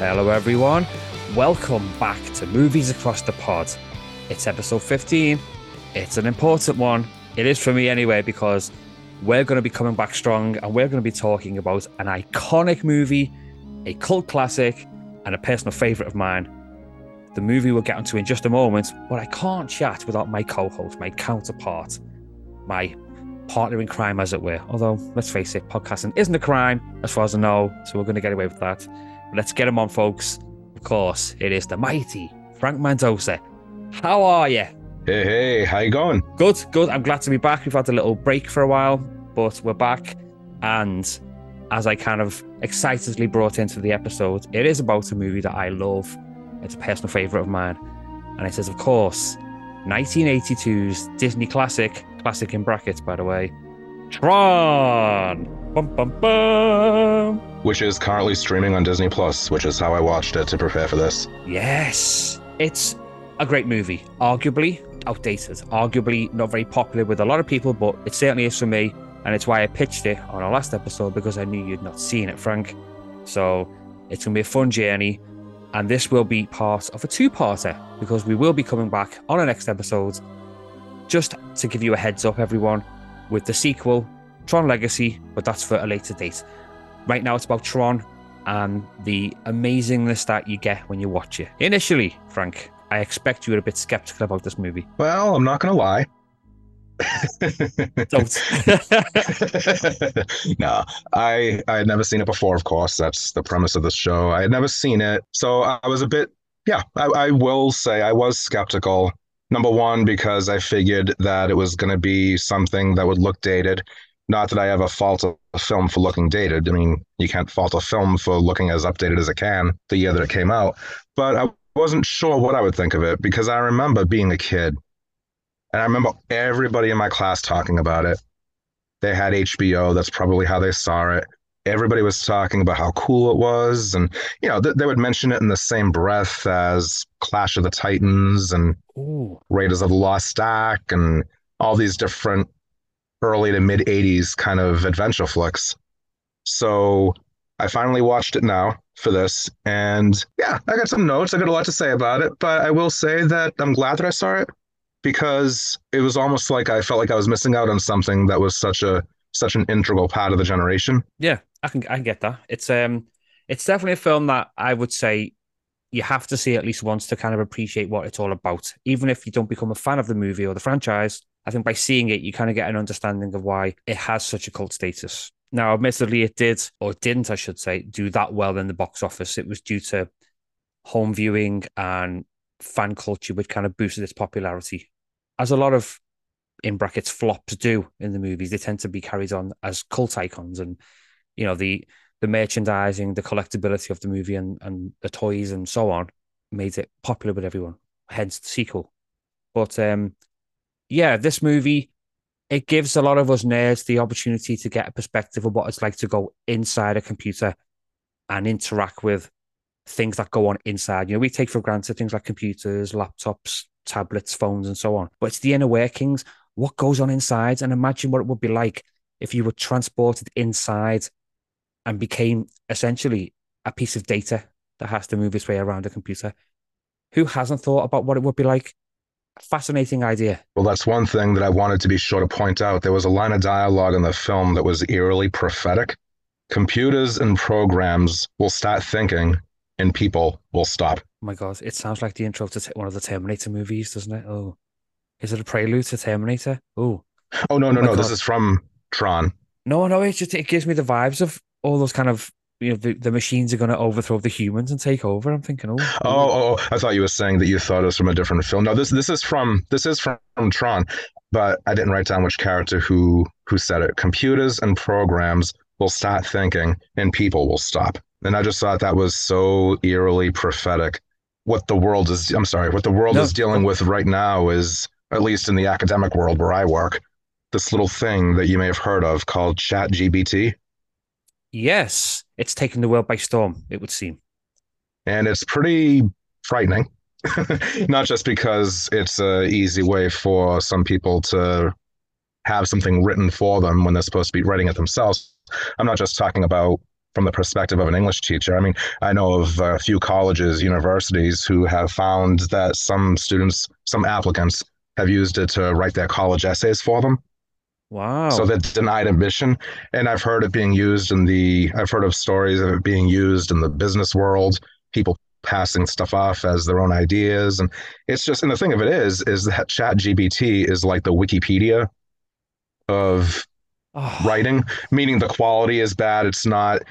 Hello, everyone. Welcome back to Movies Across the Pod. It's episode 15. It's an important one. It is for me anyway, because we're going to be coming back strong and we're going to be talking about an iconic movie, a cult classic, and a personal favourite of mine. The movie we'll get onto in just a moment, but I can't chat without my co host, my counterpart, my partner in crime, as it were. Although, let's face it, podcasting isn't a crime, as far as I know, so we're going to get away with that. Let's get him on, folks. Of course, it is the mighty Frank Mandosa. How are you? Hey, hey, how you going? Good, good. I'm glad to be back. We've had a little break for a while, but we're back. And as I kind of excitedly brought into the episode, it is about a movie that I love. It's a personal favourite of mine. And it says, of course, 1982's Disney classic, classic in brackets, by the way, Tron. Bum, bum, bum. Which is currently streaming on Disney Plus, which is how I watched it to prepare for this. Yes, it's a great movie. Arguably outdated, arguably not very popular with a lot of people, but it certainly is for me. And it's why I pitched it on our last episode because I knew you'd not seen it, Frank. So it's to be a fun journey. And this will be part of a two parter because we will be coming back on our next episode. Just to give you a heads up, everyone, with the sequel, Tron Legacy, but that's for a later date. Right now, it's about Tron and the amazingness that you get when you watch it. Initially, Frank, I expect you were a bit skeptical about this movie. Well, I'm not going to lie. Don't. no, I I had never seen it before. Of course, that's the premise of the show. I had never seen it, so I was a bit. Yeah, I, I will say I was skeptical. Number one, because I figured that it was going to be something that would look dated. Not that I ever fault a film for looking dated. I mean, you can't fault a film for looking as updated as it can the year that it came out. But I wasn't sure what I would think of it because I remember being a kid and I remember everybody in my class talking about it. They had HBO. That's probably how they saw it. Everybody was talking about how cool it was. And, you know, th- they would mention it in the same breath as Clash of the Titans and Ooh. Raiders of the Lost Ark and all these different early to mid 80s kind of adventure flicks. So I finally watched it now for this. And yeah, I got some notes. I got a lot to say about it. But I will say that I'm glad that I saw it because it was almost like I felt like I was missing out on something that was such a such an integral part of the generation. Yeah, I can I can get that. It's um it's definitely a film that I would say you have to see at least once to kind of appreciate what it's all about. Even if you don't become a fan of the movie or the franchise, I think by seeing it you kind of get an understanding of why it has such a cult status. Now, admittedly, it did, or didn't, I should say, do that well in the box office. It was due to home viewing and fan culture, which kind of boosted its popularity. As a lot of, in brackets, flops do in the movies, they tend to be carried on as cult icons. And, you know, the the merchandising, the collectability of the movie and, and the toys and so on made it popular with everyone, hence the sequel. But um, yeah, this movie it gives a lot of us nerds the opportunity to get a perspective of what it's like to go inside a computer and interact with things that go on inside. You know, we take for granted things like computers, laptops, tablets, phones, and so on. But it's the inner workings, what goes on inside, and imagine what it would be like if you were transported inside and became essentially a piece of data that has to move its way around a computer. Who hasn't thought about what it would be like? Fascinating idea. Well, that's one thing that I wanted to be sure to point out. There was a line of dialogue in the film that was eerily prophetic. Computers and programs will start thinking, and people will stop. Oh my God, it sounds like the intro to t- one of the Terminator movies, doesn't it? Oh, is it a prelude to Terminator? Oh, oh no, no, oh no! God. This is from Tron. No, no, it just it gives me the vibes of all those kind of you know the, the machines are going to overthrow the humans and take over. I'm thinking, oh, oh, oh, oh, I thought you were saying that you thought it was from a different film. No, this this is from this is from, Tron, but I didn't write down which character who who said it. Computers and programs will start thinking, and people will stop. And I just thought that was so eerily prophetic. What the world is, I'm sorry, what the world no. is dealing with right now is, at least in the academic world where I work, this little thing that you may have heard of called Chat GPT. Yes, it's taken the world by storm, it would seem. And it's pretty frightening. Not just because it's an easy way for some people to have something written for them when they're supposed to be writing it themselves. I'm not just talking about from the perspective of an English teacher. I mean, I know of a few colleges, universities who have found that some students, some applicants have used it to write their college essays for them. Wow. So they're denied admission. And I've heard it being used in the, I've heard of stories of it being used in the business world, people passing stuff off as their own ideas. And it's just, and the thing of it is, is that Chat GPT is like the Wikipedia of oh. writing, meaning the quality is bad. It's not,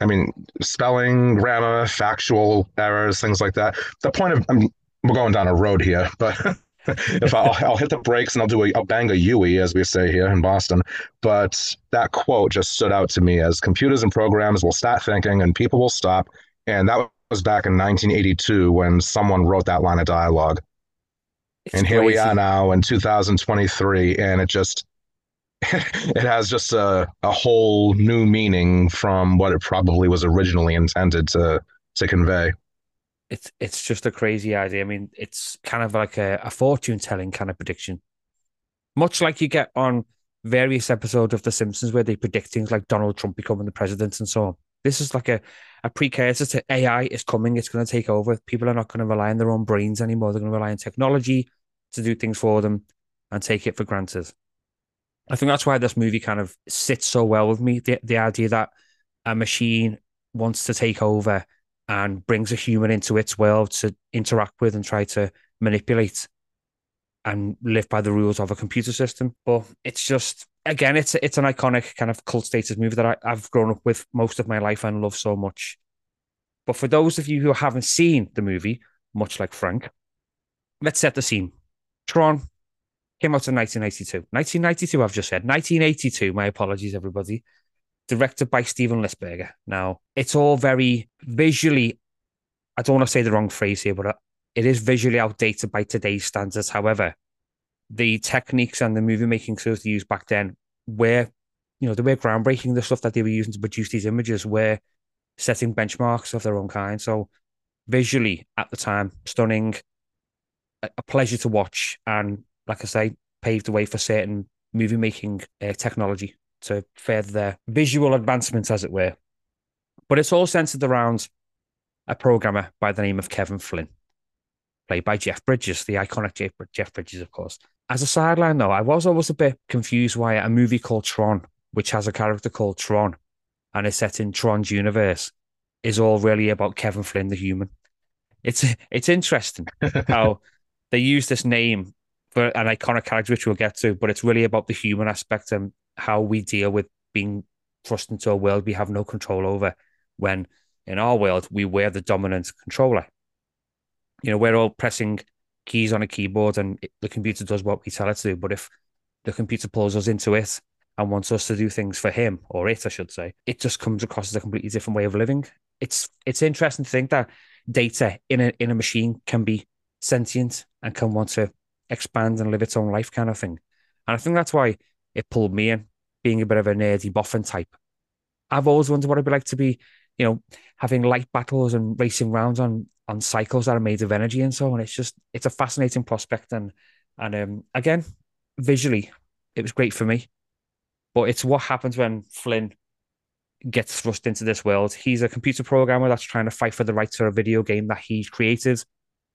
I mean, spelling, grammar, factual errors, things like that. The point of, I mean, we're going down a road here, but if I'll, I'll, hit the brakes and I'll do a I'll bang a Yui, as we say here in Boston. But that quote just stood out to me as computers and programs will start thinking and people will stop. And that was back in 1982 when someone wrote that line of dialogue. It's and here we are now in 2023, and it just it has just a, a whole new meaning from what it probably was originally intended to to convey. It's it's just a crazy idea. I mean, it's kind of like a, a fortune telling kind of prediction, much like you get on various episodes of The Simpsons where they predict things like Donald Trump becoming the president and so on. This is like a, a precursor to AI is coming. It's going to take over. People are not going to rely on their own brains anymore. They're going to rely on technology to do things for them and take it for granted. I think that's why this movie kind of sits so well with me. The the idea that a machine wants to take over and brings a human into its world to interact with and try to manipulate and live by the rules of a computer system. But it's just again, it's it's an iconic kind of cult status movie that I, I've grown up with most of my life and love so much. But for those of you who haven't seen the movie, much like Frank, let's set the scene. Tron Came out in 1982. 1992, I've just said. 1982, my apologies, everybody. Directed by Steven Lisberger. Now, it's all very visually, I don't want to say the wrong phrase here, but uh, it is visually outdated by today's standards. However, the techniques and the movie making tools they used back then were, you know, they were groundbreaking. The stuff that they were using to produce these images were setting benchmarks of their own kind. So, visually at the time, stunning, a pleasure to watch, and like I say, paved the way for certain movie making uh, technology to further their visual advancements, as it were. But it's all centered around a programmer by the name of Kevin Flynn, played by Jeff Bridges, the iconic Jeff, Jeff Bridges, of course. As a sideline, though, I was always a bit confused why a movie called Tron, which has a character called Tron and is set in Tron's universe, is all really about Kevin Flynn, the human. It's it's interesting how they use this name for an iconic character, which we'll get to, but it's really about the human aspect and how we deal with being thrust into a world we have no control over when in our world we were the dominant controller. You know, we're all pressing keys on a keyboard and it, the computer does what we tell it to do. But if the computer pulls us into it and wants us to do things for him or it, I should say, it just comes across as a completely different way of living. It's it's interesting to think that data in a in a machine can be sentient and can want to expand and live its own life kind of thing. And I think that's why it pulled me in, being a bit of a nerdy boffin type. I've always wondered what it'd be like to be, you know, having light battles and racing rounds on on cycles that are made of energy and so on. It's just it's a fascinating prospect and and um, again, visually, it was great for me. But it's what happens when Flynn gets thrust into this world. He's a computer programmer that's trying to fight for the rights for a video game that he's created,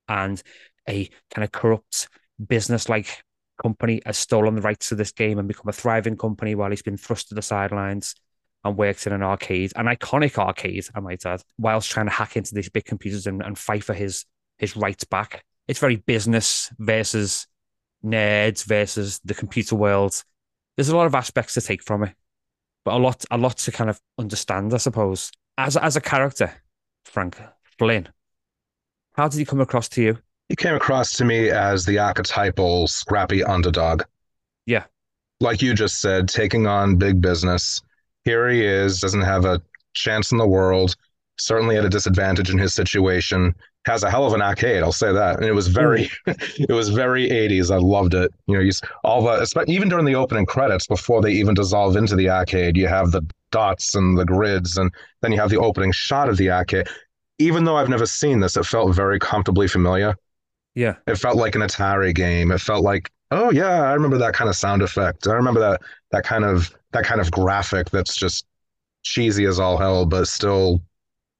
and a kind of corrupt business like company has stolen the rights to this game and become a thriving company while he's been thrust to the sidelines and works in an arcade, an iconic arcade, I might add, whilst trying to hack into these big computers and, and fight for his his rights back. It's very business versus nerds versus the computer world. There's a lot of aspects to take from it, but a lot a lot to kind of understand, I suppose. As as a character, Frank Flynn, how did he come across to you? He came across to me as the archetypal scrappy underdog. Yeah. Like you just said, taking on big business. Here he is, doesn't have a chance in the world, certainly at a disadvantage in his situation. Has a hell of an arcade, I'll say that. And it was very, it was very 80s. I loved it. You know, you all the even during the opening credits, before they even dissolve into the arcade, you have the dots and the grids, and then you have the opening shot of the arcade. Even though I've never seen this, it felt very comfortably familiar. Yeah. It felt like an Atari game. It felt like, oh yeah, I remember that kind of sound effect. I remember that that kind of that kind of graphic that's just cheesy as all hell, but still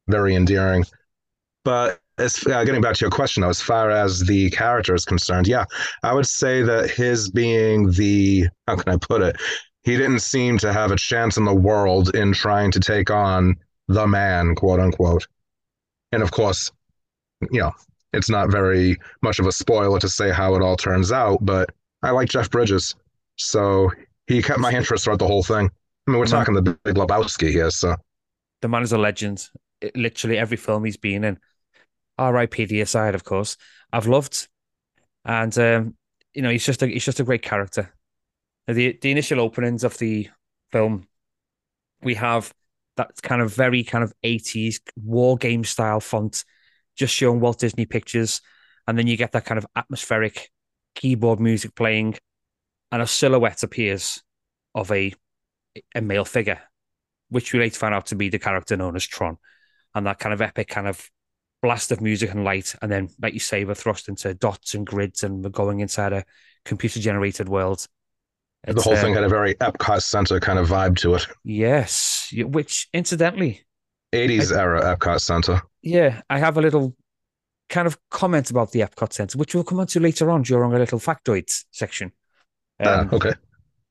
very endearing. But as uh, getting back to your question, though, as far as the character is concerned, yeah, I would say that his being the how can I put it? He didn't seem to have a chance in the world in trying to take on the man, quote unquote. And of course, you know, it's not very much of a spoiler to say how it all turns out, but I like Jeff Bridges. So he kept my interest throughout the whole thing. I mean, we're talking the big Lebowski here, so. The man is a legend. It, literally every film he's been in. R.I.P. aside, of course. I've loved, and um, you know, he's just a he's just a great character. The the initial openings of the film, we have that kind of very kind of eighties war game style font, just showing Walt Disney pictures, and then you get that kind of atmospheric keyboard music playing, and a silhouette appears of a a male figure, which we later find out to be the character known as Tron, and that kind of epic kind of blast of music and light, and then, like you say, we're thrust into dots and grids, and we're going inside a computer generated world. It's, the whole thing uh, had a very Epcot Center kind of vibe to it. Yes, which incidentally, 80s I, era Epcot Center. Yeah, I have a little kind of comment about the Epcot Center, which we'll come on to later on during a little factoids section. Ah, um, uh, okay.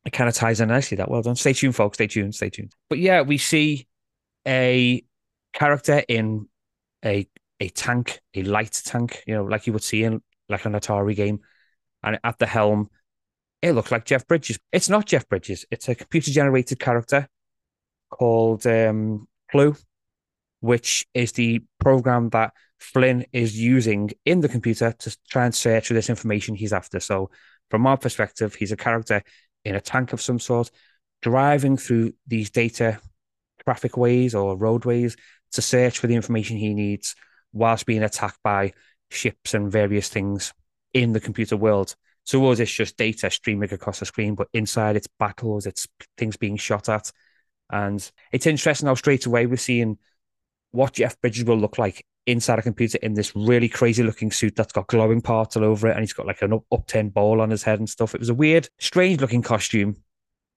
It kind of ties in nicely. That well done. Stay tuned, folks. Stay tuned. Stay tuned. But yeah, we see a character in a a tank, a light tank, you know, like you would see in like an Atari game. And at the helm, it looks like Jeff Bridges. It's not Jeff Bridges. It's a computer generated character called um, Clu, which is the program that Flynn is using in the computer to try and search for this information he's after. So, from our perspective, he's a character in a tank of some sort, driving through these data traffic ways or roadways to search for the information he needs whilst being attacked by ships and various things in the computer world. So was it's just data streaming across the screen, but inside it's battles, it's things being shot at. And it's interesting how straight away we're seeing what Jeff Bridges will look like inside a computer in this really crazy looking suit that's got glowing parts all over it, and he's got like an up- upturned ball on his head and stuff. It was a weird, strange looking costume,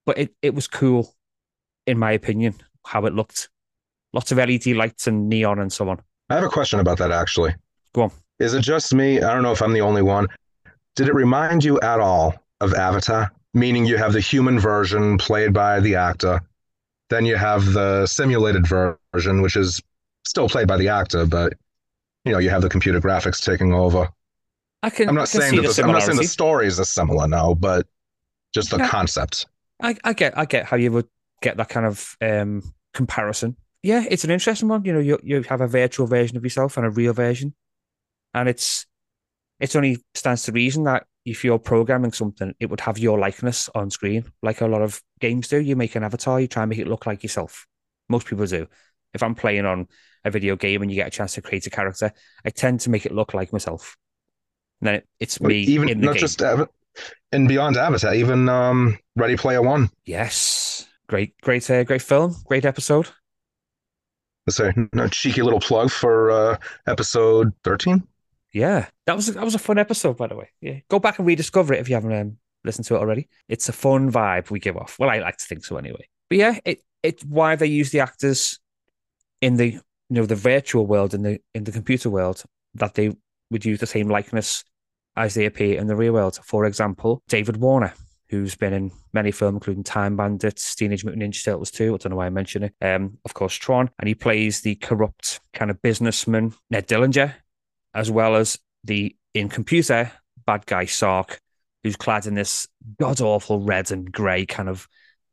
but it, it was cool, in my opinion, how it looked. Lots of LED lights and neon and so on. I have a question about that actually. Go on. Is it just me? I don't know if I'm the only one. Did it remind you at all of Avatar? Meaning you have the human version played by the actor, then you have the simulated version, which is still played by the actor, but you know you have the computer graphics taking over. I can. I'm not can saying that the, I'm not saying the stories are similar now, but just the yeah, concept. I, I get I get how you would get that kind of um, comparison yeah, it's an interesting one. You know, you you have a virtual version of yourself and a real version, and it's it's only stands to reason that if you're programming something, it would have your likeness on screen, like a lot of games do. You make an avatar, you try and make it look like yourself. Most people do. If I'm playing on a video game and you get a chance to create a character, I tend to make it look like myself. And then it, it's me. Even not game. just and beyond Avatar, even um, Ready Player One. Yes, great, great, uh, great film, great episode. So no cheeky little plug for uh, episode thirteen. Yeah, that was that was a fun episode, by the way. Yeah, go back and rediscover it if you haven't um, listened to it already. It's a fun vibe we give off. Well, I like to think so anyway. But yeah, it it's why they use the actors in the you know the virtual world in the in the computer world that they would use the same likeness as they appear in the real world. For example, David Warner who's been in many films, including Time Bandits, Teenage Mutant Ninja Turtles 2. I don't know why I mention it. Um, of course, Tron. And he plays the corrupt kind of businessman, Ned Dillinger, as well as the, in computer, bad guy Sark, who's clad in this god awful red and grey kind of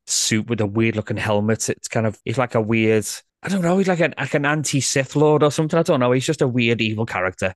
suit with a weird looking helmet. It's kind of, it's like a weird, I don't know, he's like an, like an anti Sith Lord or something. I don't know. He's just a weird evil character.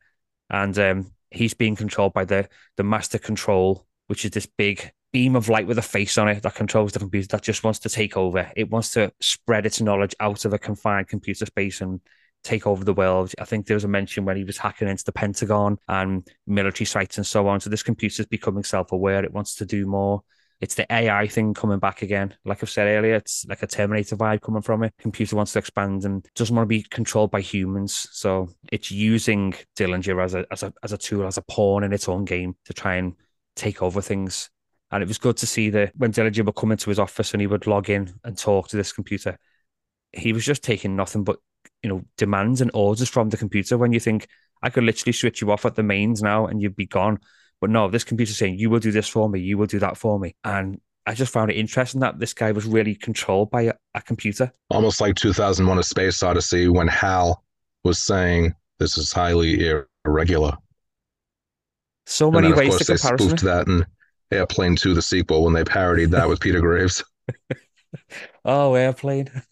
And um, he's being controlled by the, the Master Control, which is this big beam of light with a face on it that controls the computer that just wants to take over. It wants to spread its knowledge out of a confined computer space and take over the world. I think there was a mention when he was hacking into the Pentagon and military sites and so on. So this computer is becoming self-aware. It wants to do more. It's the AI thing coming back again. Like I've said earlier, it's like a Terminator vibe coming from it. Computer wants to expand and doesn't want to be controlled by humans. So it's using Dillinger as a as a as a tool, as a pawn in its own game to try and take over things. And it was good to see that when Dillinger would come into his office and he would log in and talk to this computer, he was just taking nothing but you know demands and orders from the computer. When you think I could literally switch you off at the mains now and you'd be gone, but no, this computer saying you will do this for me, you will do that for me, and I just found it interesting that this guy was really controlled by a, a computer. Almost like 2001: A Space Odyssey when Hal was saying this is highly irregular. So many then, ways course, to they comparison. spoofed that in Airplane 2, the sequel, when they parodied that with Peter Graves. Oh, airplane.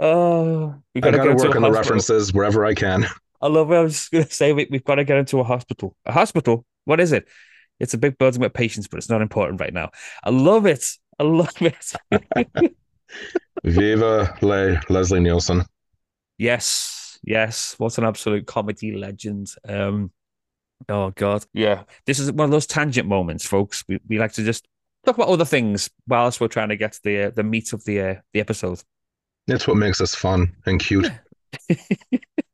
oh, we I gotta gotta work on the references wherever I can. I love it. I was just gonna say we, we've got to get into a hospital. A hospital? What is it? It's a big building with patients, but it's not important right now. I love it. I love it. Viva Le Leslie Nielsen. yes, yes. What an absolute comedy legend. Um, oh god, yeah. This is one of those tangent moments, folks. We we like to just talk about other things whilst we're trying to get to the uh, the meat of the uh, the episode. That's what makes us fun and cute.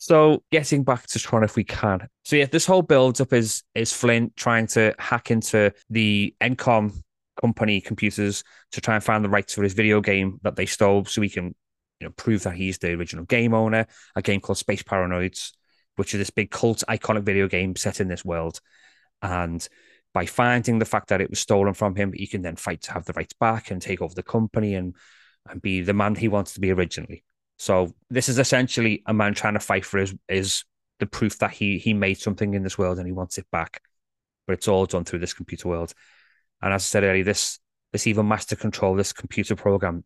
So getting back to Tron if we can. So yeah, this whole build up is is Flynn trying to hack into the Encom company computers to try and find the rights for his video game that they stole so he can you know prove that he's the original game owner, a game called Space Paranoids, which is this big cult iconic video game set in this world. And by finding the fact that it was stolen from him, he can then fight to have the rights back and take over the company and and be the man he wants to be originally. So this is essentially a man trying to fight for his is the proof that he he made something in this world and he wants it back. But it's all done through this computer world. And as I said earlier, this this evil master control, this computer program,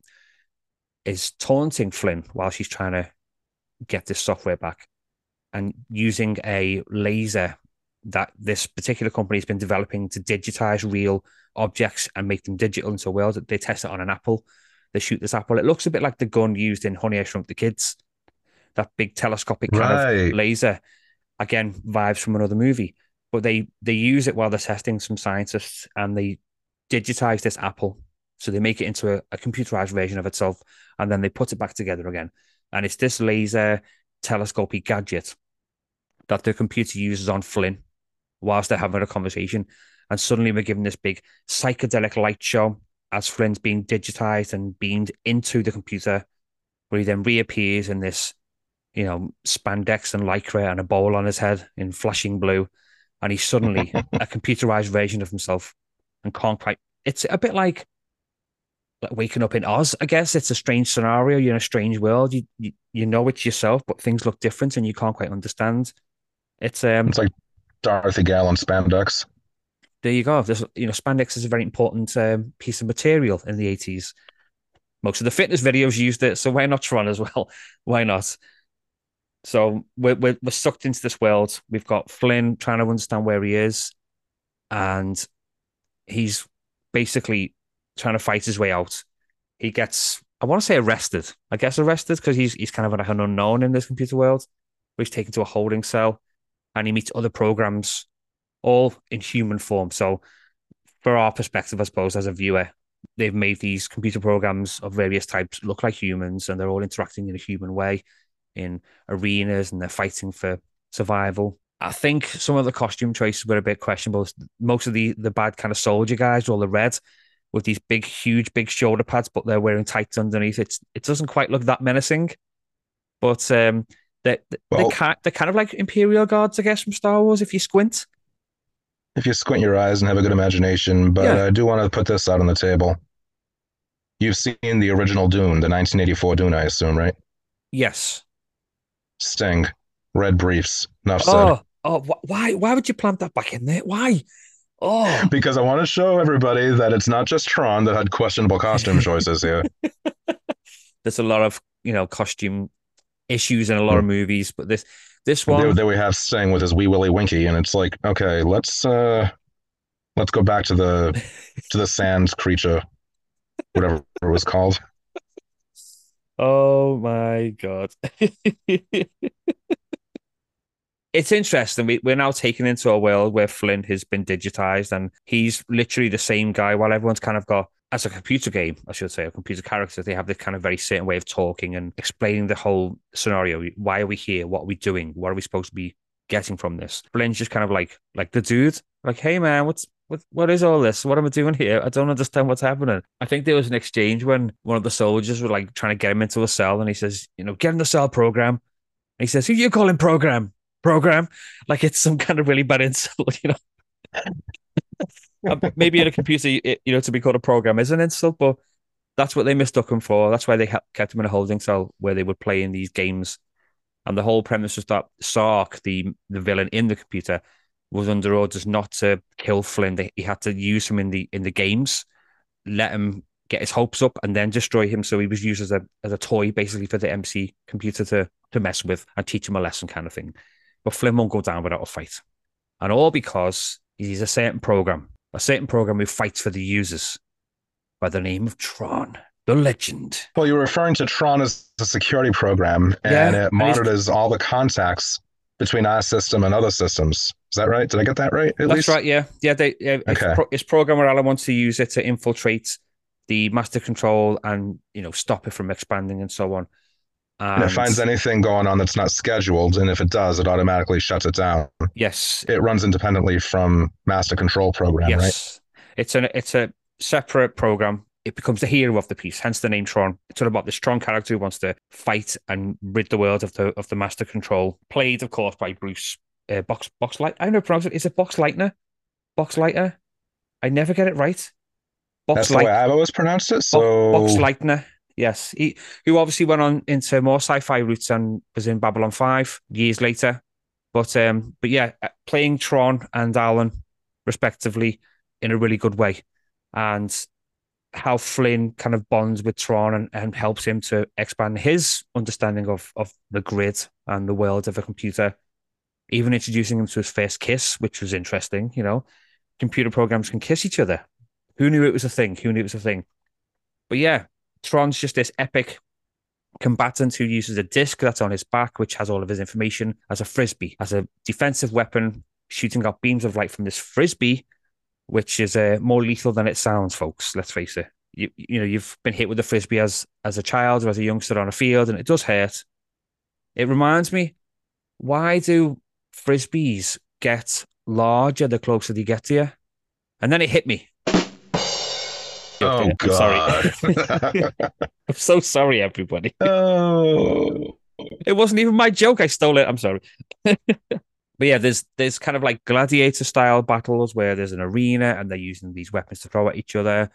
is taunting Flynn while she's trying to get this software back and using a laser that this particular company has been developing to digitize real objects and make them digital into a world. They test it on an apple. They shoot this apple. It looks a bit like the gun used in Honey I Shrunk the Kids, that big telescopic kind Right. of laser. Again, vibes from another movie. But they they use it while they're testing some scientists and they digitize this apple. So they make it into a, a computerized version of itself and then they put it back together again. And it's this laser telescopic gadget that the computer uses on Flynn whilst they're having a conversation. And suddenly we're given this big psychedelic light show as Flynn's being digitized and beamed into the computer, where he then reappears in this, you know, spandex and lycra and a bowl on his head in flashing blue. And he's suddenly a computerized version of himself and can't quite. It's a bit like, like waking up in Oz, I guess. It's a strange scenario. You're in a strange world. You, you you know it's yourself, but things look different and you can't quite understand. It's um It's like Dorothy Gale spandex. There you go. This, you know, spandex is a very important um, piece of material in the 80s. Most of the fitness videos used it, so why not Tron as well? Why not? So we're, we're, we're sucked into this world. We've got Flynn trying to understand where he is, and he's basically trying to fight his way out. He gets, I want to say arrested. I guess arrested because he's he's kind of like an unknown in this computer world. Where he's taken to a holding cell, and he meets other programs all in human form. So, for our perspective, I suppose, as a viewer, they've made these computer programs of various types look like humans and they're all interacting in a human way in arenas and they're fighting for survival. I think some of the costume choices were a bit questionable. Most of the, the bad kind of soldier guys all the red with these big, huge, big shoulder pads, but they're wearing tights underneath. It's it doesn't quite look that menacing, but um, they're, they're, kind, they're kind of like Imperial guards, I guess, from Star Wars. If you squint, If you squint your eyes and have a good imagination, but Yeah. I do want to put this out on the table. You've seen the original Dune, the 1984 Dune, I assume, right? yes. Sting, red briefs. Enough said. Oh, oh, wh- why? Why would you plant that back in there? Why? Oh, Because I want to show everybody that it's not just Tron that had questionable costume choices here. there's a lot of you know costume issues in a lot of hmm. movies, but this this one, there we have Sting with his wee willy winky, and it's like, okay, let's uh let's go back to the to the sands creature, whatever it was called. oh my god, it's interesting. We, we're now taken into a world where Flynn has been digitized, and he's literally the same guy. While everyone's kind of got as a computer game, I should say, a computer character, they have this kind of very certain way of talking and explaining the whole scenario. Why are we here? What are we doing? What are we supposed to be getting from this? Flynn's just kind of like like the dude, like, hey man, what's what, what is all this? What am I doing here? I don't understand what's happening. I think there was an exchange when one of the soldiers were like trying to get him into a cell, and he says, you know, get in the cell program. And he says, who you calling program? Program? Like it's some kind of really bad insult, you know. Uh, maybe in a computer, you know, to be called a program is an insult, but that's what they mistook him for. That's why they kept him in a holding cell where they would play in these games. And the whole premise was that Sark, the the villain in the computer, was under orders not to kill Flynn. He had to use him in the in the games, let him get his hopes up, and then destroy him. So he was used as a as a toy, basically, for the MC computer to to mess with and teach him a lesson, kind of thing. But Flynn won't go down without a fight, and all because he's a certain program, a certain program who fights for the users by the name of Tron the legend. Well, you're referring to Tron as a security program, and yeah, it monitors all the contacts between our system and other systems. Is that right? Did I get that right? That's least? right. Yeah, yeah. They, yeah okay. It's, pro- it's programmer Alan wants to use it to infiltrate the master control and you know stop it from expanding and so on. And, and it finds anything going on that's not scheduled, and if it does, it automatically shuts it down. Yes, it runs independently from master control program. Yes, right? it's a it's a separate program it becomes the hero of the piece, hence the name Tron. It's all about the strong character who wants to fight and rid the world of the of the master control. Played, of course, by Bruce uh, Box Box Light. I don't know pronounce it. Is it Boxleitner? Box Lighter. I never get it right. Box That's Light- the way I've always pronounced it. So Boxleitner. Yes, he who obviously went on into more sci-fi routes and was in Babylon Five years later. But um, but yeah, uh, playing Tron and Alan respectively in a really good way, and how Flynn kind of bonds with Tron and, and helps him to expand his understanding of, of the grid and the world of a computer, even introducing him to his first kiss, which was interesting. You know, computer programs can kiss each other. Who knew it was a thing? Who knew it was a thing? But yeah, Tron's just this epic combatant who uses a disc that's on his back, which has all of his information as a frisbee, as a defensive weapon, shooting out beams of light from this frisbee which is uh, more lethal than it sounds, folks. Let's face it. You, you know, you've been hit with a frisbee as as a child or as a youngster on a field, and it does hurt. It reminds me, why do frisbees get larger the closer they get to you? And then it hit me. Oh I'm God! Sorry. I'm so sorry, everybody. Oh, it wasn't even my joke. I stole it. I'm sorry but yeah, there's there's kind of like gladiator style battles where there's an arena and they're using these weapons to throw at each other.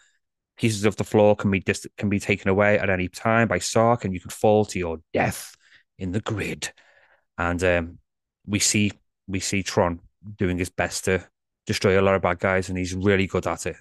Pieces of the floor can be dis- can be taken away at any time by Sark, and you can fall to your death in the grid. And um, we see we see Tron doing his best to destroy a lot of bad guys, and he's really good at it.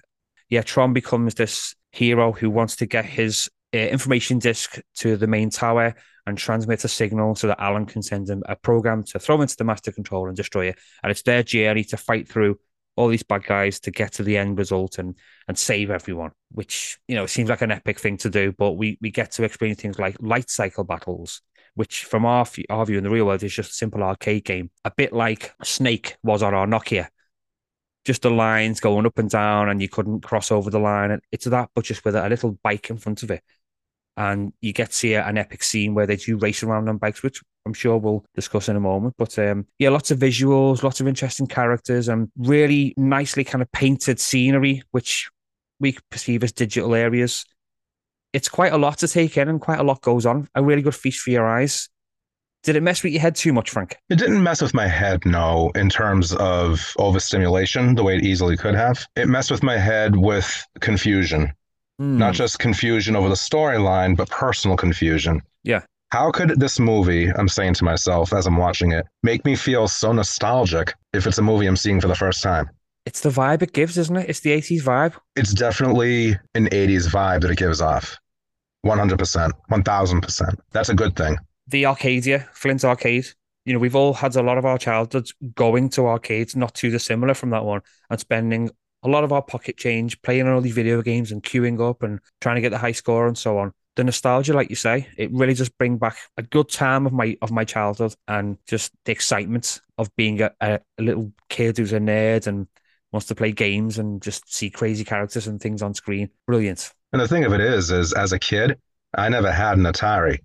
Yeah, Tron becomes this hero who wants to get his uh, information disk to the main tower and transmit a signal so that Alan can send them a program to throw into the master control and destroy it. And it's their journey to fight through all these bad guys to get to the end result and and save everyone. Which you know seems like an epic thing to do, but we we get to experience things like light cycle battles, which from our our view in the real world is just a simple arcade game, a bit like Snake was on our Nokia. Just the lines going up and down, and you couldn't cross over the line. It's that, but just with a little bike in front of it and you get to see an epic scene where they do race around on bikes, which I'm sure we'll discuss in a moment. But um, yeah, lots of visuals, lots of interesting characters, and really nicely kind of painted scenery, which we perceive as digital areas. It's quite a lot to take in, and quite a lot goes on. A really good feast for your eyes. Did it mess with your head too much, Frank? It didn't mess with my head, no, in terms of overstimulation, the way it easily could have. It messed with my head with confusion Mm. Not just confusion over the storyline, but personal confusion. Yeah. How could this movie, I'm saying to myself as I'm watching it, make me feel so nostalgic if it's a movie I'm seeing for the first time? It's the vibe it gives, isn't it? It's the 80s vibe. It's definitely an 80s vibe that it gives off. 100%, 1000%. That's a good thing. The Arcadia, Flynn's Arcade. You know, we've all had a lot of our childhoods going to arcades, not too dissimilar from that one, and spending a lot of our pocket change, playing all these video games and queuing up and trying to get the high score and so on. The nostalgia, like you say, it really just bring back a good time of my of my childhood and just the excitement of being a, a, a little kid who's a nerd and wants to play games and just see crazy characters and things on screen. Brilliant. And the thing of it is, is as a kid, I never had an Atari.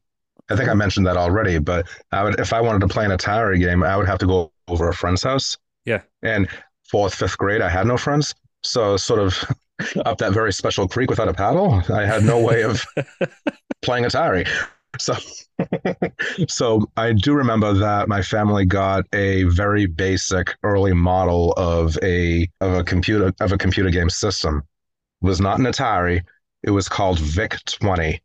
I think I mentioned that already, but I would if I wanted to play an Atari game, I would have to go over a friend's house. Yeah. And fourth, fifth grade, I had no friends. So sort of up that very special creek without a paddle. I had no way of playing Atari. So so I do remember that my family got a very basic early model of a of a computer of a computer game system. It was not an Atari. It was called VIC 20.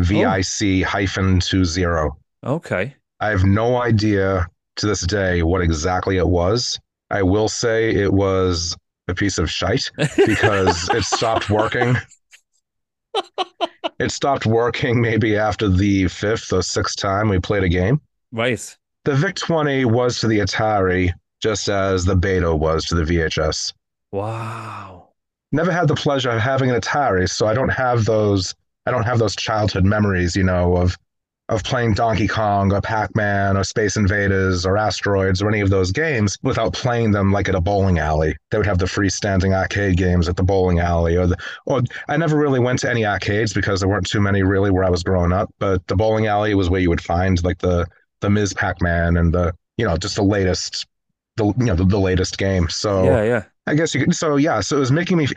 V I C hyphen two zero. Okay. I have no idea to this day what exactly it was. I will say it was a piece of shite because it stopped working. it stopped working maybe after the fifth or sixth time we played a game. Right. The VIC 20 was to the Atari just as the Beta was to the VHS. Wow. Never had the pleasure of having an Atari, so I don't have those I don't have those childhood memories, you know, of of playing Donkey Kong or Pac-Man or Space Invaders or Asteroids or any of those games without playing them like at a bowling alley. They would have the freestanding arcade games at the bowling alley or the or I never really went to any arcades because there weren't too many really where I was growing up, but the bowling alley was where you would find like the the Ms. Pac-Man and the you know, just the latest the you know the, the latest game. So Yeah, yeah. I guess you could so yeah, so it was making me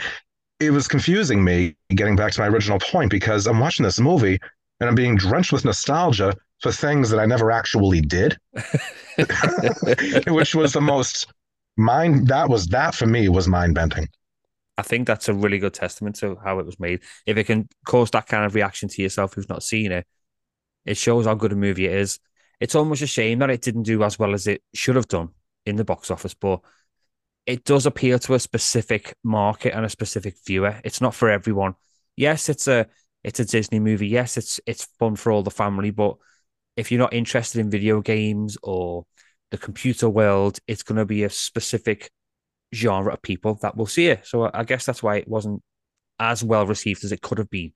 it was confusing me getting back to my original point because I'm watching this movie and I'm being drenched with nostalgia for things that I never actually did, which was the most mind that was that for me was mind bending. I think that's a really good testament to how it was made. If it can cause that kind of reaction to yourself who's not seen it, it shows how good a movie it is. It's almost a shame that it didn't do as well as it should have done in the box office, but it does appeal to a specific market and a specific viewer. It's not for everyone. Yes, it's a it's a Disney movie. Yes, it's it's fun for all the family, but if you're not interested in video games or the computer world, it's going to be a specific genre of people that will see it. So I guess that's why it wasn't as well received as it could have been,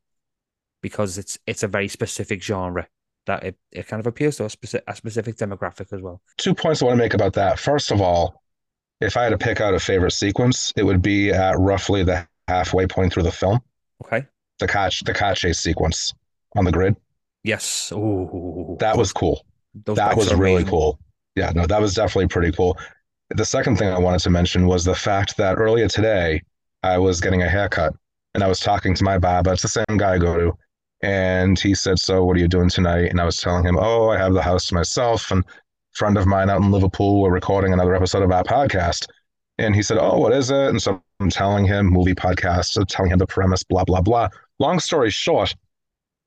because it's it's a very specific genre that it, it kind of appeals to a specific, a specific demographic as well. Two points I want to make about that. First of all, if I had to pick out a favorite sequence, it would be at roughly the halfway point through the film. Okay. The catch the car chase sequence on the grid. Yes. Ooh, that was cool. Those that was really amazing. cool. Yeah, no, that was definitely pretty cool. The second thing I wanted to mention was the fact that earlier today I was getting a haircut and I was talking to my barber. It's the same guy I go to. And he said, So what are you doing tonight? And I was telling him, Oh, I have the house to myself and friend of mine out in Liverpool were recording another episode of our podcast. And he said, Oh, what is it? And so I'm telling him movie podcast, so telling him the premise, blah, blah, blah. Long story short,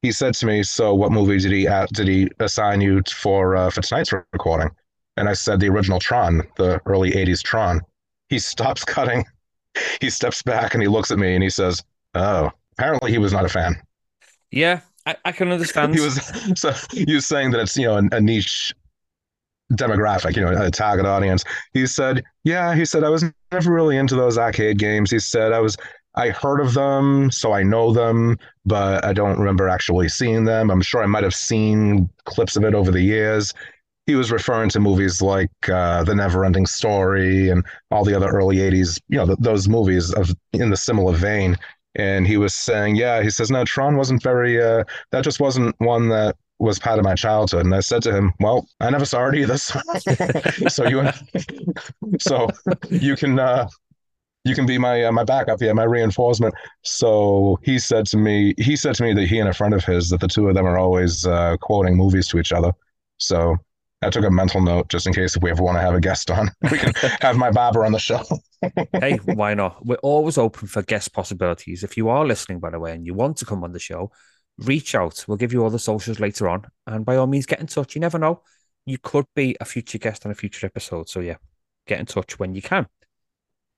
he said to me, So what movie did he did he assign you for uh, for tonight's recording? And I said the original Tron, the early 80s Tron. He stops cutting. He steps back and he looks at me and he says, Oh, apparently he was not a fan. Yeah, I, I can understand. he was so was saying that it's you know a, a niche demographic, you know, a target audience. He said, Yeah, he said, I was never really into those arcade games. He said, I was, I heard of them, so I know them, but I don't remember actually seeing them. I'm sure I might have seen clips of it over the years. He was referring to movies like uh, The Never Ending Story and all the other early 80s, you know, th- those movies of in the similar vein. And he was saying, yeah, he says, no, Tron wasn't very, uh, that just wasn't one that was part of my childhood. And I said to him, "Well, I never saw it either, so, so you so you can uh, you can be my uh, my backup here, my reinforcement." So he said to me, he said to me that he and a friend of his that the two of them are always uh, quoting movies to each other. So I took a mental note just in case if we ever want to have a guest on, we can have my barber on the show. hey, why not? We're always open for guest possibilities. If you are listening, by the way, and you want to come on the show, reach out. We'll give you all the socials later on. And by all means, get in touch. You never know. You could be a future guest on a future episode. So, yeah, get in touch when you can.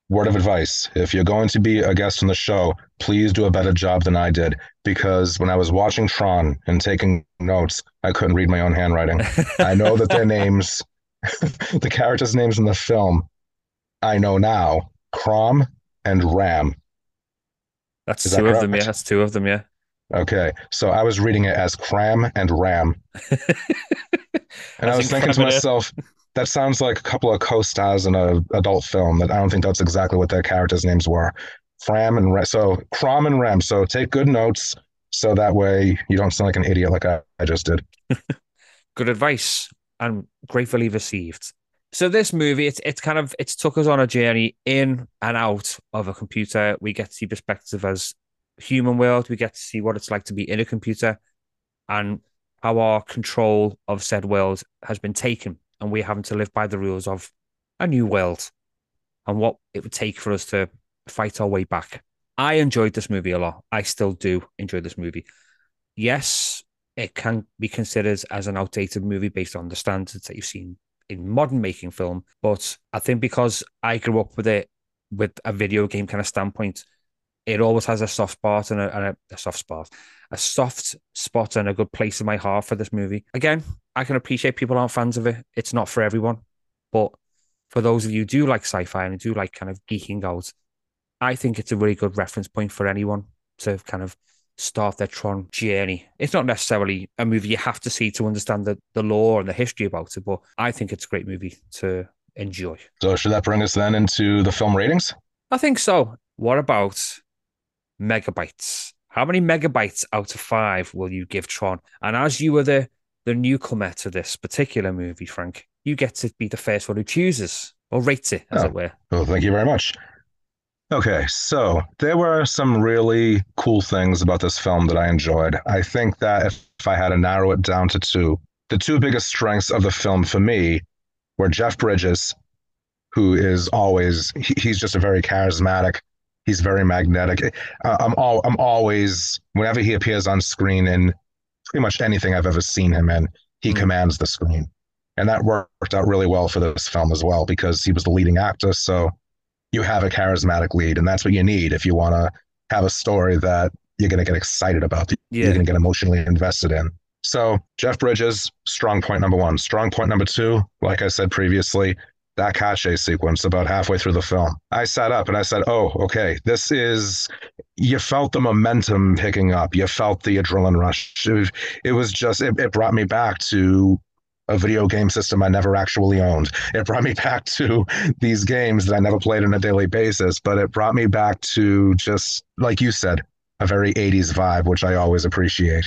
Word of advice if you're going to be a guest on the show, please do a better job than I did. Because when I was watching Tron and taking notes, I couldn't read my own handwriting. I know that their names, the characters' names in the film, I know now Crom and Ram. That's Is two that of them, yeah. That's two of them, yeah. Okay, so I was reading it as cram and ram, and I was thinking to myself, that sounds like a couple of co-stars in a adult film. That I don't think that's exactly what their characters' names were. Fram and Ram. So Crom and Ram. So take good notes, so that way you don't sound like an idiot like I, I just did. good advice and gratefully received. So this movie, it's it's kind of it's took us on a journey in and out of a computer. We get to see perspective as human world. We get to see what it's like to be in a computer, and how our control of said world has been taken, and we're having to live by the rules of a new world, and what it would take for us to fight our way back. I enjoyed this movie a lot. I still do enjoy this movie. Yes, it can be considered as an outdated movie based on the standards that you've seen in modern making film. But I think because I grew up with it with a video game kind of standpoint, it always has a soft spot and a, and a, a soft spot, a soft spot and a good place in my heart for this movie. Again, I can appreciate people aren't fans of it. It's not for everyone, but for those of you who do like sci-fi and do like kind of geeking out, I think it's a really good reference point for anyone to kind of start their Tron journey. It's not necessarily a movie you have to see to understand the, the lore and the history about it, but I think it's a great movie to enjoy. So, should that bring us then into the film ratings? I think so. What about megabytes? How many megabytes out of five will you give Tron? And as you were the, the newcomer to this particular movie, Frank, you get to be the first one who chooses or rates it, as Oh. it were. Well, thank you very much. Okay, so there were some really cool things about this film that I enjoyed. I think that if, if I had to narrow it down to two, the two biggest strengths of the film for me were Jeff Bridges, who is always he, he's just a very charismatic, he's very magnetic. Uh, I'm all I'm always whenever he appears on screen in pretty much anything I've ever seen him in, he Mm. commands the screen. And that worked out really well for this film as well because he was the leading actor, so you have a charismatic lead, and that's what you need if you want to have a story that you're going to get excited about, that you're going to get emotionally invested in. So, Jeff Bridges, strong point number one. Strong point number two, like I said previously, that car chase sequence about halfway through the film. I sat up and I said, oh, okay, this is, you felt the momentum picking up. You felt the adrenaline rush. It was, it was just, it, it brought me back to a video game system I never actually owned. It brought me back to these games that I never played on a daily basis, but it brought me back to just, like you said, a very 80s vibe, which I always appreciate.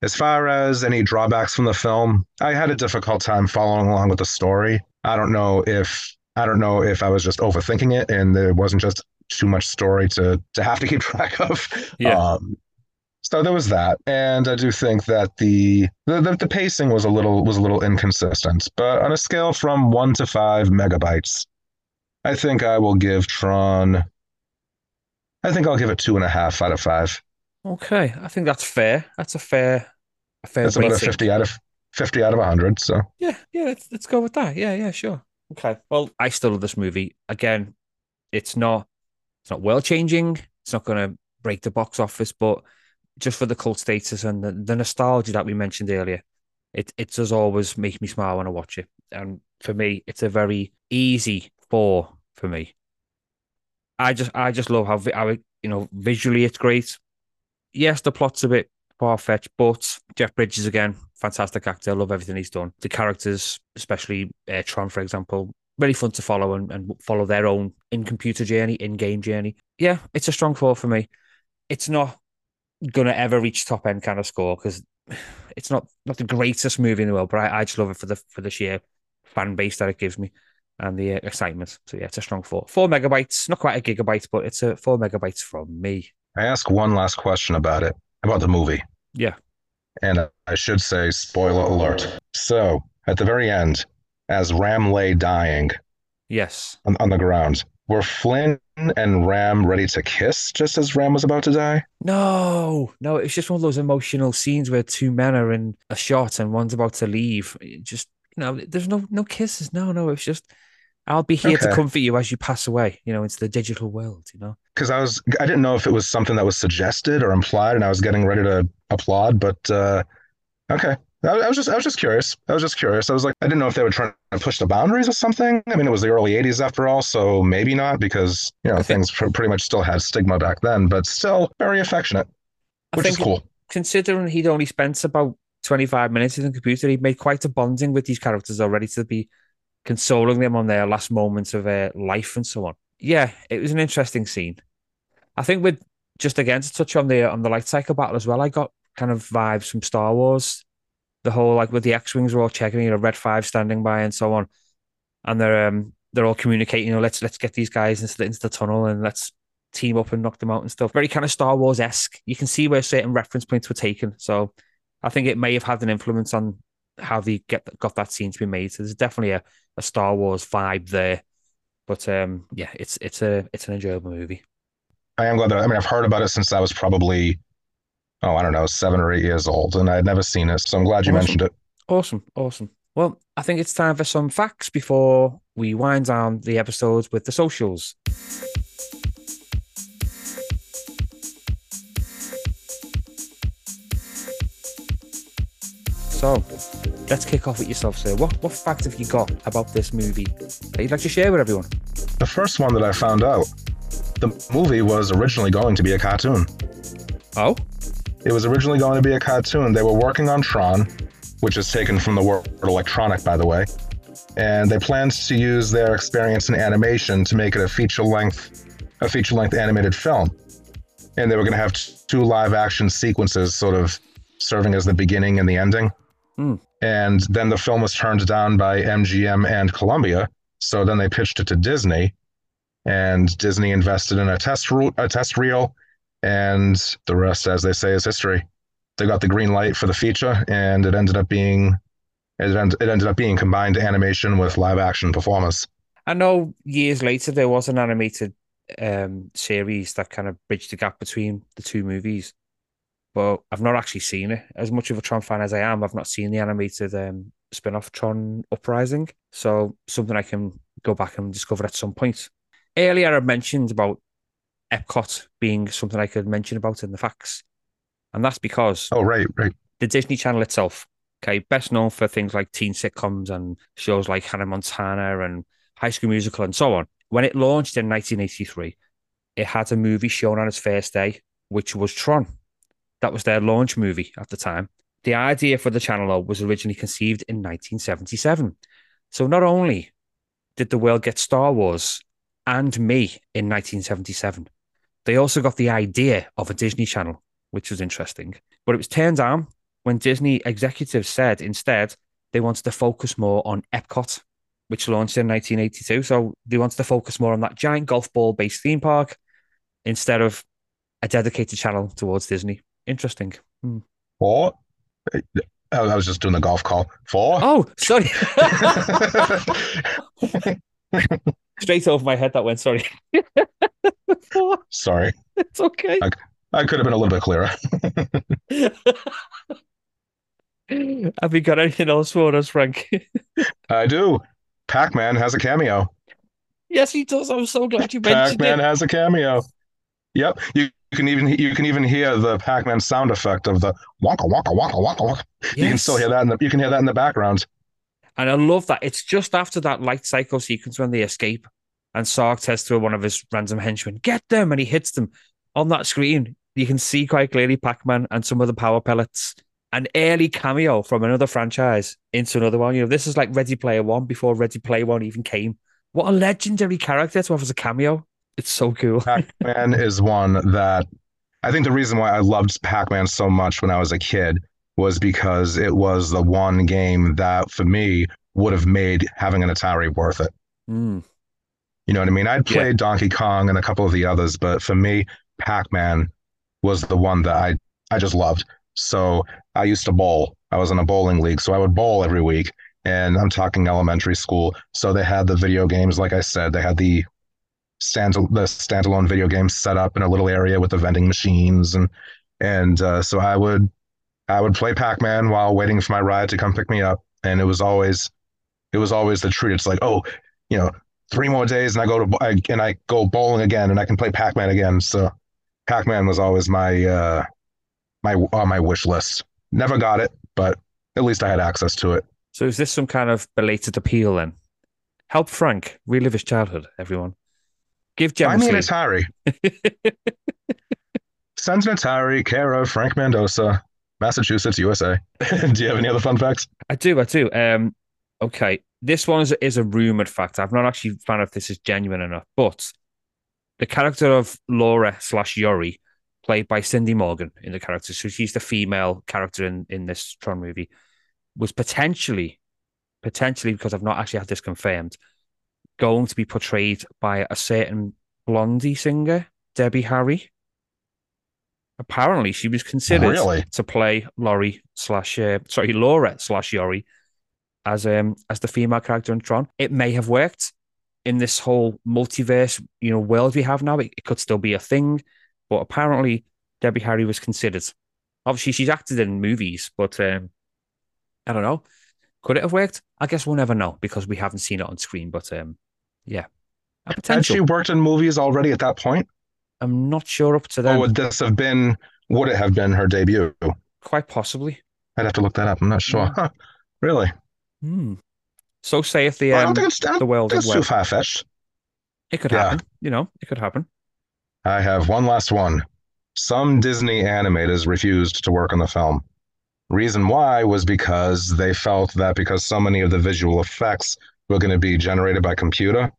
As far as any drawbacks from the film, I had a difficult time following along with the story. I don't know if I don't know if I was just overthinking it and there wasn't just too much story to to have to keep track of. Yeah. Um, so there was that, and I do think that the, the the the pacing was a little was a little inconsistent. But on a scale from one to five megabytes, I think I will give Tron. I think I'll give it two and a half out of five. Okay, I think that's fair. That's a fair, a fair That's about a fifty out of fifty out of hundred. So Yeah, yeah, let's, let's go with that. Yeah, yeah, sure. Okay. Well, I still love this movie. Again, it's not it's not world changing. It's not going to break the box office, but just for the cult status and the, the nostalgia that we mentioned earlier, it it does always make me smile when I watch it. And for me, it's a very easy four for me. I just I just love how vi- how it, you know visually it's great. Yes, the plot's a bit far fetched, but Jeff Bridges again, fantastic actor. Love everything he's done. The characters, especially uh, Tron, for example, really fun to follow and, and follow their own in computer journey, in game journey. Yeah, it's a strong four for me. It's not gonna ever reach top end kind of score because it's not not the greatest movie in the world, but I, I just love it for the for the sheer fan base that it gives me and the uh, excitement. So yeah, it's a strong four. Four megabytes, not quite a gigabyte, but it's a four megabytes from me. I ask one last question about it, about the movie. Yeah. And I should say, spoiler alert. So at the very end, as Ram lay dying Yes. on, on the ground, were Flynn and Ram ready to kiss just as Ram was about to die? No, no, it's just one of those emotional scenes where two men are in a shot and one's about to leave. It just you know, there's no no kisses. No, no, it's just I'll be here to comfort you as you pass away, you know, into the digital world, you know. Because I was, I didn't know if it was something that was suggested or implied, and I was getting ready to applaud. But uh, okay, I, I was just, I was just curious. I was just curious. I was like, I didn't know if they were trying to push the boundaries or something. I mean, it was the early '80s after all, so maybe not, because you know think- things pr- pretty much still had stigma back then, but still very affectionate, I which is cool. considering he'd only spent about 25 minutes in the computer, he'd made quite a bonding with these characters already to be consoling them on their last moments of uh, life and so on. Yeah, it was an interesting scene. I think with just again to touch on the on the light cycle battle as well, I got kind of vibes from Star Wars. The whole like with the X Wings were all checking, you know, Red Five standing by and so on. and they're um they're all communicating. You know, let's let's get these guys into the, into the tunnel and let's team up and knock them out and stuff. Very kind of Star Wars esque. You can see where certain reference points were taken. So I think it may have had an influence on how they get got that scene to be made. So there's definitely a, a Star Wars vibe there. But um, yeah, it's it's a it's an enjoyable movie. I am glad that I mean I've heard about it since I was probably oh I don't know seven or eight years old, and I had never seen it. So I'm glad you Awesome. mentioned it. Awesome, awesome. Well, I think it's time for some facts before we wind down the episodes with the socials. So, let's kick off with yourself, sir. What what facts have you got about this movie that you'd like to share with everyone? The first one that I found out, the movie was originally going to be a cartoon. Oh, It was originally going to be a cartoon. They were working on Tron, which is taken from the word electronic, by the way. And they planned to use their experience in animation to make it a feature length, a feature length animated film. And they were going to have two live action sequences, sort of serving as the beginning and the ending. Hmm. And then the film was turned down by MGM and Columbia. So then they pitched it to Disney, and Disney invested in a test ro- a test reel, and the rest, as they say, is history they got the green light for the feature, and it ended up being it, end, it ended up being combined animation with live action performers. I know years later there was an animated um, series that kind of bridged the gap between the two movies, but I've not actually seen it. As much of a Tron fan as I am, I've not seen the animated um, spin off Tron Uprising. So something I can go back and discover at some point. Earlier, I mentioned about Epcot being something I could mention about in the facts. And that's because Oh, right, right. the Disney Channel itself, okay, best known for things like teen sitcoms and shows like Hannah Montana and High School Musical and so on. When it launched in 1983, it had a movie shown on its first day, which was Tron. That was their launch movie at the time. The idea for the channel though, was originally conceived in 1977. So not only did the world get Star Wars and me in 1977, they also got the idea of a Disney Channel, which was interesting. But it was turned down when Disney executives said instead they wanted to focus more on Epcot, which launched in 1982. So they wanted to focus more on that giant golf ball based theme park instead of a dedicated channel towards Disney. Interesting. Hmm. Four. I was just doing a golf call. Four. Oh, sorry. Straight over my head that went. Sorry. Four. Sorry, It's okay. I could have been a little bit clearer. Have you got anything else for us, Frank? I do. Pac-Man has a cameo. yes, he does. I'm so glad you mentioned it. Pac-Man has a cameo. Yep. You, you can even you can even hear the Pac-Man sound effect of the waka waka waka waka waka. You can still hear that in the you can hear that in the background. And I love that. It's just after that light cycle sequence when they escape and Sark says to one of his random henchmen, get them, and he hits them. On that screen, you can see quite clearly Pac-Man and some of the power pellets. An early cameo from another franchise into another one. You know, this is like Ready Player One before Ready Player One even came. What a legendary character to have as a cameo. It's so cool. Pac-Man is one that I think the reason why I loved Pac-Man so much when I was a kid was because it was the one game that for me would have made having an Atari worth it. Mm. You know what I mean? I'd Yeah. played Donkey Kong and a couple of the others, but for me, Pac-Man was the one that I I just loved. So I used to bowl. I was in a bowling league, so I would bowl every week. And I'm talking elementary school. So they had the video games, like I said, they had the stand the standalone video games set up in a little area with the vending machines and and uh, so I would I would play Pac-Man while waiting for my ride to come pick me up. And it was always it was always the treat. It's like, oh, you know, three more days and I go to I, and I go bowling again and I can play Pac-Man again. So Pac-Man was always my uh my on my wish list. Never got it, but at least I had access to it. So is this some kind of belated appeal then? Help Frank relive his childhood, everyone. Give me an generously. Atari. Send an Atari, care of Frank Mandosa, Massachusetts, USA. Do you have any other fun facts? I do, I do. Um, okay, this one is, is a rumored fact. I've not actually found out if this is genuine enough, but the character of Lora slash Yori, played by Cindy Morgan in the character, so she's the female character in in this Tron movie, was potentially, potentially because I've not actually had this confirmed, going to be portrayed by a certain Blondie singer, Debbie Harry. Apparently, she was considered Really? to play Laurie slash uh, sorry Lora slash Yori as um as the female character in Tron. It may have worked in this whole multiverse, you know, world we have now. It, it could still be a thing, but apparently Debbie Harry was considered. Obviously, she's acted in movies, but um, I don't know. Could it have worked? I guess we'll never know because we haven't seen it on screen. But um, yeah, a Had she worked in movies already at that point? I'm not sure up to Or would this have been, would it have been her debut? Quite possibly. I'd have to look that up. I'm not sure. Yeah. Huh. Really? Hmm. So saith the Well, I um, don't think it's, I don't the world think it's too far fetched. It could yeah. happen. You know, it could happen. I have one last one. Some Disney animators refused to work on the film. Reason why was because they felt that because so many of the visual effects were going to be generated by computer,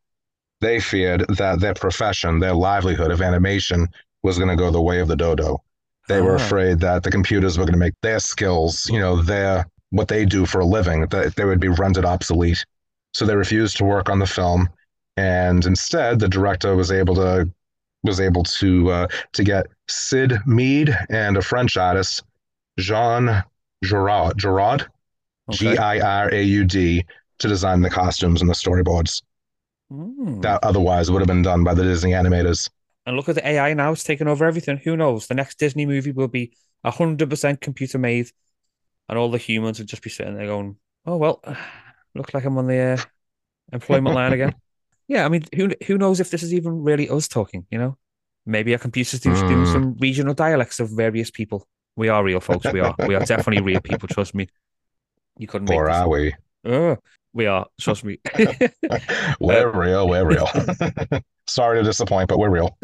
they feared that their profession, their livelihood of animation, was going to go the way of the dodo. They were Ah. afraid that the computers were going to make their skills, you know, their what they do for a living, that they would be rendered obsolete. So they refused to work on the film, and instead, the director was able to was able to uh, to get Syd Mead and a French artist, Jean Giraud, Giraud, Okay. G I R A U D, to design the costumes and the storyboards Hmm. that otherwise would have been done by the Disney animators. And look at the AI now; it's taking over everything. Who knows? The next Disney movie will be hundred percent computer made, and all the humans will just be sitting there going, "Oh well, looks like I'm on the uh, employment line again." Yeah, I mean, who who knows if this is even really us talking? You know, maybe our computers do doing Mm. some regional dialects of various people. We are real, folks. We are. We are definitely real people. Trust me. You couldn't Or are we? Oh, we are. Trust me. We're real. We're real. Sorry to disappoint, but we're real.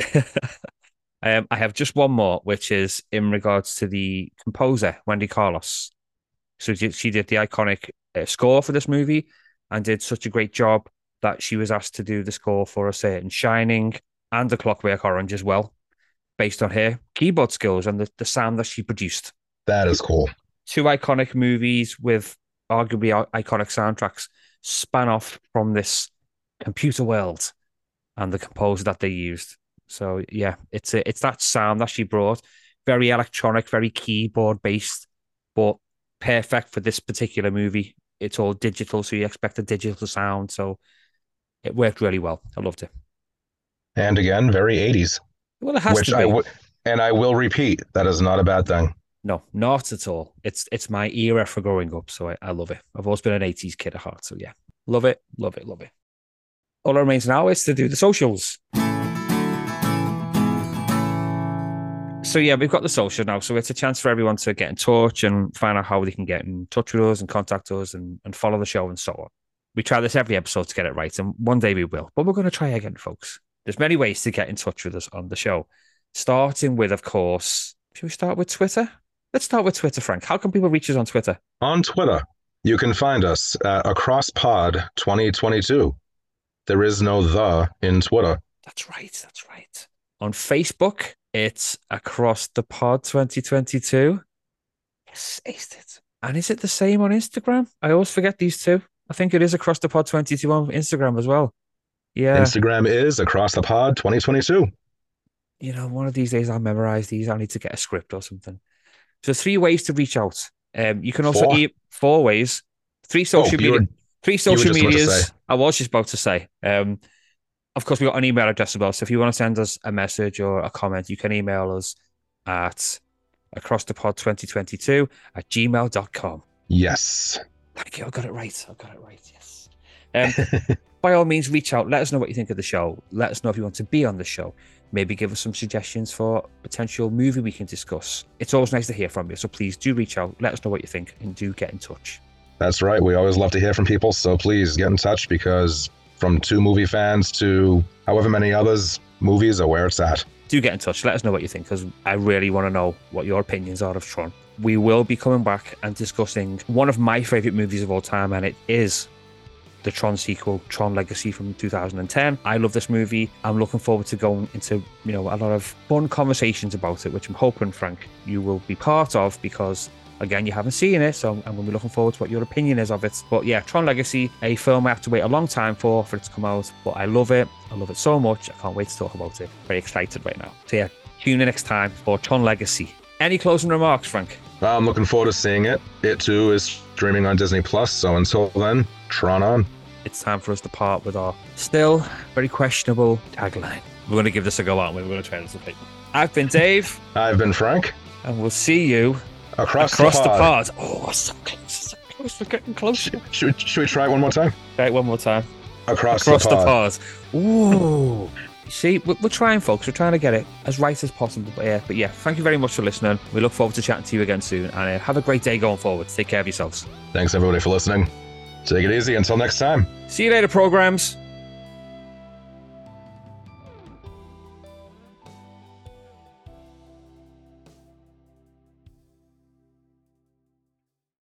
um, I have just one more, which is in regards to the composer, Wendy Carlos. So she, she did the iconic uh, score for this movie and did such a great job that she was asked to do the score for a certain Shining and The Clockwork Orange as well, based on her keyboard skills and the, the sound that she produced. That is cool. Two iconic movies with arguably iconic soundtracks span off from this computer world and the composer that they used. So yeah, it's a, it's that sound that she brought, very electronic, very keyboard based, but perfect for this particular movie. It's all digital, so you expect a digital sound. So it worked really well. I loved it. And again, very 80s, Well, it has which to be. I would, and I will repeat, that is not a bad thing. No, not at all. It's it's my era for growing up, so I, I love it. I've always been an 80s kid at heart, so yeah. Love it, love it, love it. All that remains now is to do the socials. So yeah, we've got the social now, so it's a chance for everyone to get in touch and find out how they can get in touch with us and contact us and, and follow the show and so on. We try this every episode to get it right, and one day we will, but we're going to try again, folks. There's many ways to get in touch with us on the show, starting with, of course, should we start with Twitter? Let's start with Twitter, Frank. How can people reach us on Twitter? On Twitter, you can find us at AcrossPod 2022. There is no the in Twitter. That's right. That's right. On Facebook, it's Across the Pod 2022. Yes, aced it. And is it the same on Instagram? I always forget these two. I think it is Across the Pod 22 on Instagram as well. Yeah. Instagram is Across the Pod 2022. you know, one of these days I'll memorize these. I need to get a script or something. So three ways to reach out. Um, you can also Four? e- four ways, three social Oh, media, were- three social medias. I was just about to say. Um, of course, we got an email address as well. So if you want to send us a message or a comment, you can email us at across the pod 2022 at gmail.com. Yes. Thank you. I got it right. I got it right. Yes. Um, by all means, reach out. Let us know what you think of the show. Let us know if you want to be on the show. Maybe give us some suggestions for potential movie we can discuss. It's always nice to hear from you. So please do reach out. Let us know what you think and do get in touch. That's right. We always love to hear from people. So please get in touch because from two movie fans to however many others, movies are where it's at. Do get in touch. Let us know what you think because I really want to know what your opinions are of Tron. We will be coming back and discussing one of my favorite movies of all time, and it is the Tron sequel, Tron Legacy from 2010. I love this movie. I'm looking forward to going into, you know, a lot of fun conversations about it, which I'm hoping, Frank, you will be part of because Again, you haven't seen it, so I'm going to be looking forward to what your opinion is of it. But yeah, Tron Legacy, a film I have to wait a long time for for it to come out, but I love it. I love it so much. I can't wait to talk about it. Very excited right now. So yeah, tune in next time for Tron Legacy. Any closing remarks, Frank? I'm looking forward to seeing it. It too is streaming on Disney Plus. So until then, Tron on. It's time for us to part with our still very questionable tagline. We're going to give this a go, aren't we? We're going to try this a thing. I've been Dave, I've been Frank. and we'll see you Across, across the the pod. pod. Oh, so close, so close. We're getting closer. Should, should we try it one more time? Right, one more time. Across, across the the pod. pod. Ooh. See, we're, we're trying, folks. We're trying to get it as right as possible. But yeah, but yeah, thank you very much for listening. We look forward to chatting to you again soon. And uh, have a great day going forward. Take care of yourselves. Thanks everybody for listening. Take it easy. Until next time. See you later, programs.